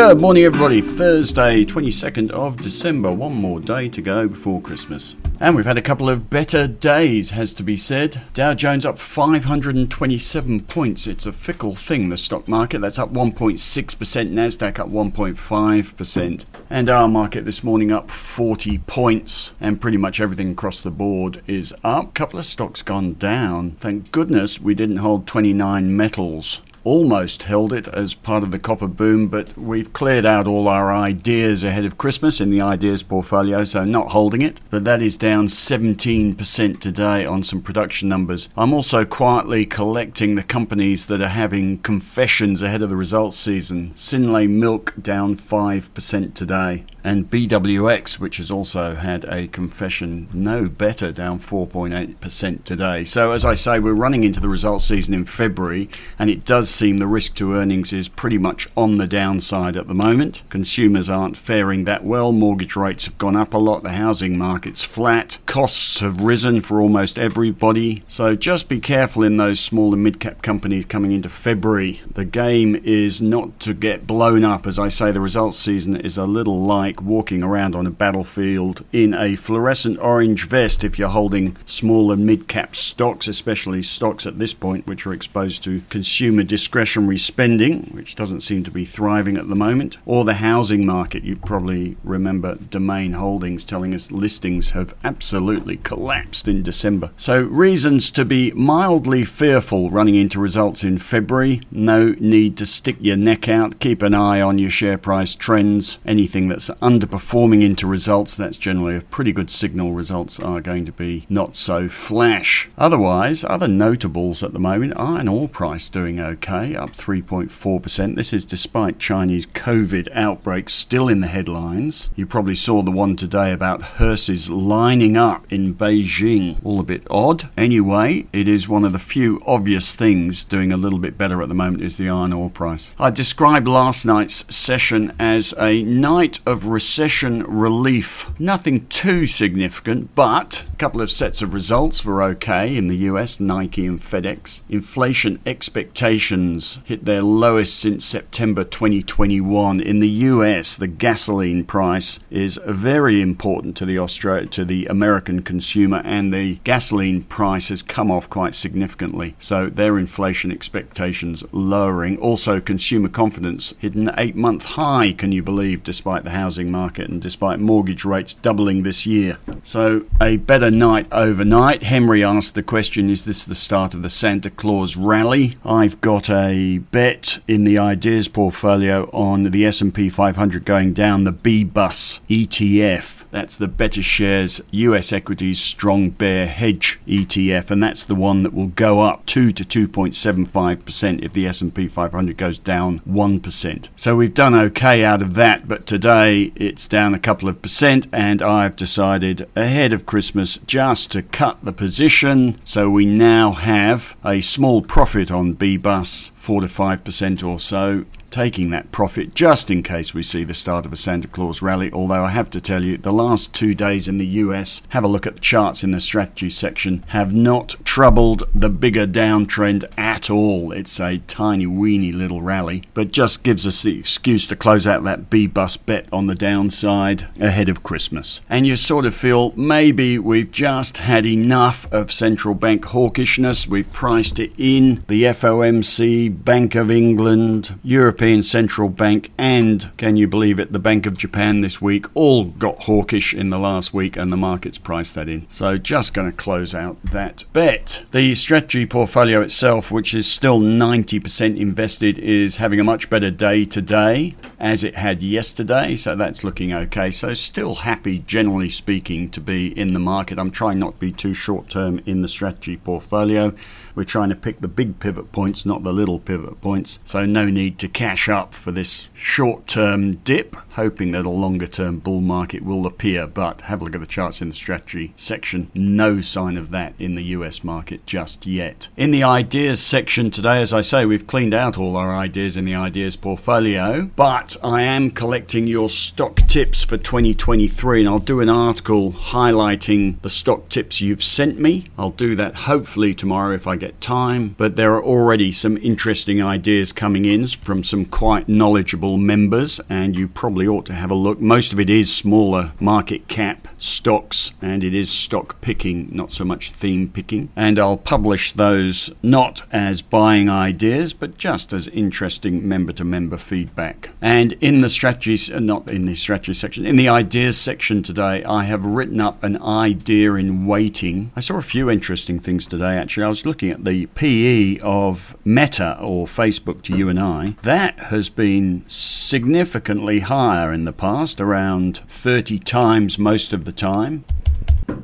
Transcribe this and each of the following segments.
Good morning, everybody. Thursday, 22nd of December. One more day to go before Christmas. And we've had a couple of better days, has to be said. Dow Jones up 527 points. It's a fickle thing, the stock market. That's up 1.6%. NASDAQ up 1.5%. And our market this morning up 40 points. And pretty much everything across the board is up. A couple of stocks gone down. Thank goodness we didn't hold 29 Metals almost held it as part of the copper boom, but we've cleared out all our ideas ahead of Christmas in the ideas portfolio, so not holding it. But that is down 17% today on some production numbers. I'm also quietly collecting the companies that are having confessions ahead of the results season. Synlait Milk down 5% today and BWX, which has also had a confession no better, down 4.8% today. So, as I say, we're running into the results season in February, and it does seem the risk to earnings is pretty much on the downside at the moment. Consumers aren't faring that well, mortgage rates have gone up a lot, the housing market's flat, costs have risen for almost everybody. So, just be careful in those small and mid cap companies coming into February. The game is not to get blown up. As I say, the results season is a little light like walking around on a battlefield in a fluorescent orange vest if you're holding small and mid cap stocks, especially stocks at this point which are exposed to consumer discretionary spending, which doesn't seem to be thriving at the moment, or the housing market. You probably remember Domain Holdings telling us listings have absolutely collapsed in December. So, reasons to be mildly fearful running into results in February. No need to stick your neck out. Keep an eye on your share price trends. Anything that's underperforming into results, that's generally a pretty good signal. Results are going to be not so flash. Otherwise, other notables at the moment, iron ore price doing okay, up 3.4%. This is despite Chinese COVID outbreaks still in the headlines. You probably saw the one today about hearses lining up in Beijing. All a bit odd. Anyway, it is one of the few obvious things doing a little bit better at the moment is the iron ore price. I described last night's session as a night of recession relief. Nothing too significant, but a couple of sets of results were okay in the US, Nike and FedEx. Inflation expectations hit their lowest since September 2021. In the US, the gasoline price is very important to the Australia to the American consumer and the gasoline price has come off quite significantly. So their inflation expectations lowering. Also consumer confidence hit an 8-month high, can you believe, despite the housing housing market and despite mortgage rates doubling this year. So, a better night overnight. Henry asked the question Is this the start of the Santa Claus rally? I've got a bet in the ideas portfolio on the S&P 500 going down the BBUS ETF that's the BetaShares US Equities Strong Bear Hedge ETF, and that's the one that will go up 2 to 2.75% if the S&P 500 goes down 1%. So we've done okay out of that, but today it's down a couple of percent, and I've decided ahead of Christmas just to cut the position. So we now have a small profit on BBUS, 4 to 5% or so taking that profit just in case we see the start of a Santa Claus rally. Although I have to tell you, the last two days in the US, have a look at the charts in the strategy section, have not troubled the bigger downtrend at all. It's a tiny, weeny little rally, but just gives us the excuse to close out that BBUS bet on the downside ahead of Christmas. And you sort of feel maybe we've just had enough of central bank hawkishness. We've priced it in. The FOMC, Bank of England, Europe European Central Bank and, can you believe it, the Bank of Japan this week all got hawkish in the last week and the market's priced that in. So just going to close out that bet. The strategy portfolio itself, which is still 90% invested, is having a much better day today as it had yesterday. So that's looking okay. So still happy, generally speaking, to be in the market. I'm trying not to be too short term in the strategy portfolio. We're trying to pick the big pivot points, not the little pivot points. So no need to cash up for this short term dip, hoping that a longer term bull market will appear. But have a look at the charts in the strategy section. No sign of that in the US market just yet. In the ideas section today, as I say, we've cleaned out all our ideas in the ideas portfolio, but I am collecting your stock tips for 2023 and I'll do an article highlighting the stock tips you've sent me. I'll do that hopefully tomorrow if I get time, but there are already some interesting ideas coming in from some some quite knowledgeable members, and you probably ought to have a look. Most of it is smaller market cap stocks, and it is stock picking, not so much theme picking. And I'll publish those not as buying ideas, but just as interesting member to member feedback. And in the strategies, uh, not in the strategy section, in the ideas section today, I have written up an idea in waiting. I saw a few interesting things today, actually. I was looking at the PE of Meta or Facebook to you and I. That has been significantly higher in the past, around 30 times most of the time.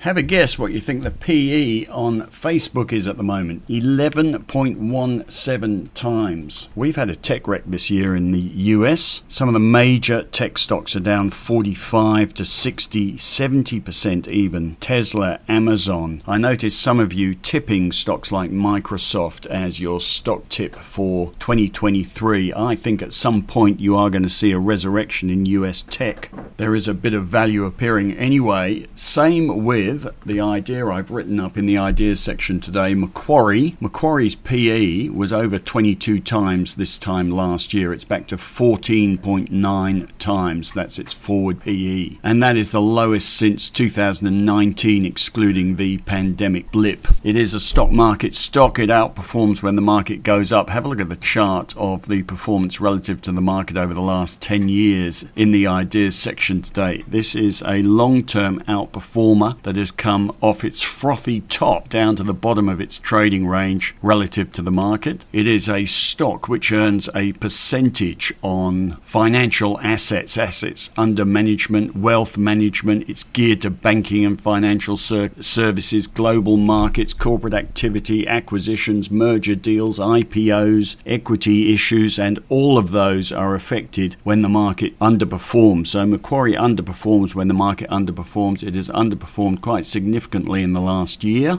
Have a guess what you think the PE on Facebook is at the moment 11.17 times. We've had a tech wreck this year in the US. Some of the major tech stocks are down 45 to 60, 70% even. Tesla, Amazon. I noticed some of you tipping stocks like Microsoft as your stock tip for 2023. I think at some point you are going to see a resurrection in US tech. There is a bit of value appearing anyway. Same with with the idea I've written up in the ideas section today. Macquarie, Macquarie's PE was over 22 times this time last year. It's back to 14.9 times. That's its forward PE. And that is the lowest since 2019, excluding the pandemic blip. It is a stock market stock. It outperforms when the market goes up. Have a look at the chart of the performance relative to the market over the last 10 years in the ideas section today. This is a long term outperformer that has come off its frothy top down to the bottom of its trading range relative to the market. It is a stock which earns a percentage on financial assets, assets under management, wealth management. It's geared to banking and financial ser- services, global markets, corporate activity, acquisitions, merger deals, IPOs, equity issues, and all of those are affected when the market underperforms. So Macquarie underperforms when the market underperforms. It has underperformed quite significantly in the last year.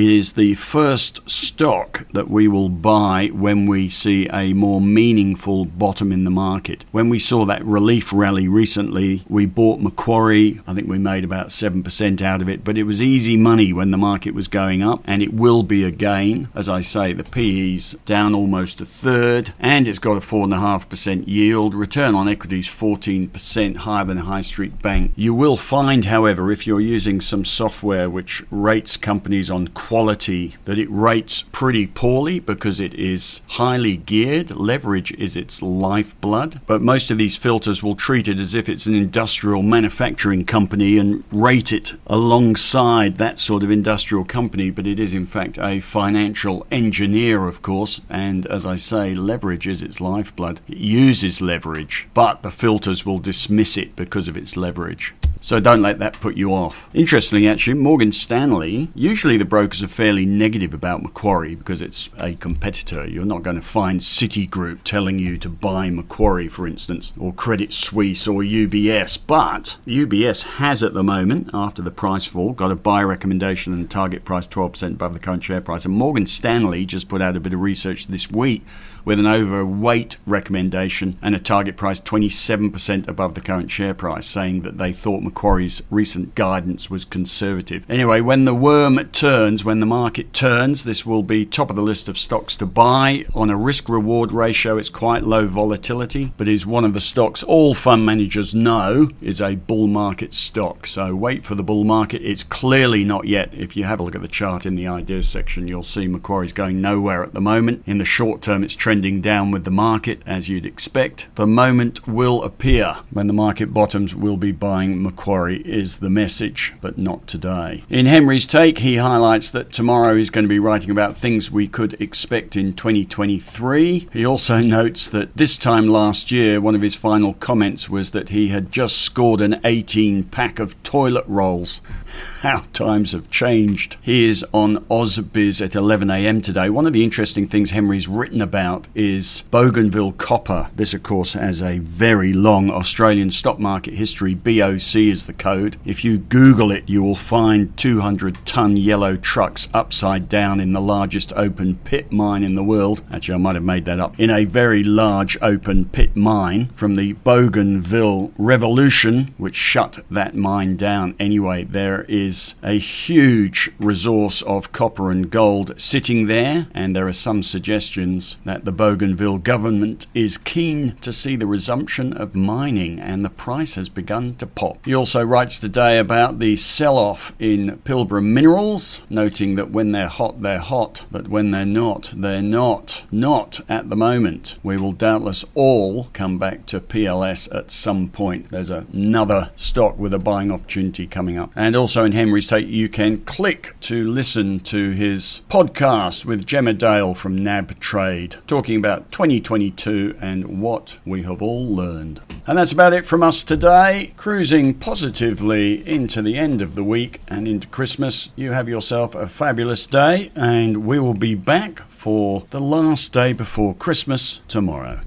Is the first stock that we will buy when we see a more meaningful bottom in the market. When we saw that relief rally recently, we bought Macquarie. I think we made about 7% out of it, but it was easy money when the market was going up, and it will be again. As I say, the PE's down almost a third, and it's got a 4.5% yield. Return on equity is 14% higher than High Street Bank. You will find, however, if you're using some software which rates companies on quality that it rates pretty poorly because it is highly geared. Leverage is its lifeblood. But most of these filters will treat it as if it's an industrial manufacturing company and rate it alongside that sort of industrial company. But it is, in fact, a financial engineer, of course. And as I say, leverage is its lifeblood. It uses leverage, but the filters will dismiss it because of its leverage. So don't let that put you off. Interestingly, actually, Morgan Stanley, usually the brokers are fairly negative about Macquarie because it's a competitor. You're not going to find Citigroup telling you to buy Macquarie, for instance, or Credit Suisse or UBS. But UBS has at the moment, after the price fall, got a buy recommendation and target price 12% above the current share price. And Morgan Stanley just put out a bit of research this week with an overweight recommendation and a target price 27% above the current share price, saying that they thought Macquarie's recent guidance was conservative. Anyway, when the worm turns, when the market turns, this will be top of the list of stocks to buy. On a risk reward ratio, it's quite low volatility, but is one of the stocks all fund managers know is a bull market stock. So wait for the bull market. It's clearly not yet. If you have a look at the chart in the ideas section, you'll see Macquarie's going nowhere at the moment. In the short term, it's trending trending down with the market as you'd expect. The moment will appear when the market bottoms, we'll be buying Macquarie, is the message, but not today. In Henry's take, he highlights that tomorrow he's going to be writing about things we could expect in 2023. He also notes that this time last year, one of his final comments was that he had just scored an 18 pack of toilet rolls how times have changed. He is on AusBiz at 11am today. One of the interesting things Henry's written about is Bougainville Copper. This, of course, has a very long Australian stock market history. BOC is the code. If you Google it, you will find 200 ton yellow trucks upside down in the largest open pit mine in the world. Actually, I might have made that up. In a very large open pit mine from the Bougainville Revolution, which shut that mine down anyway. There is a huge resource of copper and gold sitting there, and there are some suggestions that the Bougainville government is keen to see the resumption of mining, and the price has begun to pop. He also writes today about the sell off in Pilbara Minerals, noting that when they're hot, they're hot, but when they're not, they're not. Not at the moment. We will doubtless all come back to PLS at some point. There's another stock with a buying opportunity coming up. And also in Henry's Take, you can click to listen to his podcast with Gemma Dale from NAB Trade, talking about 2022 and what we have all learned. And that's about it from us today. Cruising positively into the end of the week and into Christmas. You have yourself a fabulous day, and we will be back for the last day before Christmas tomorrow.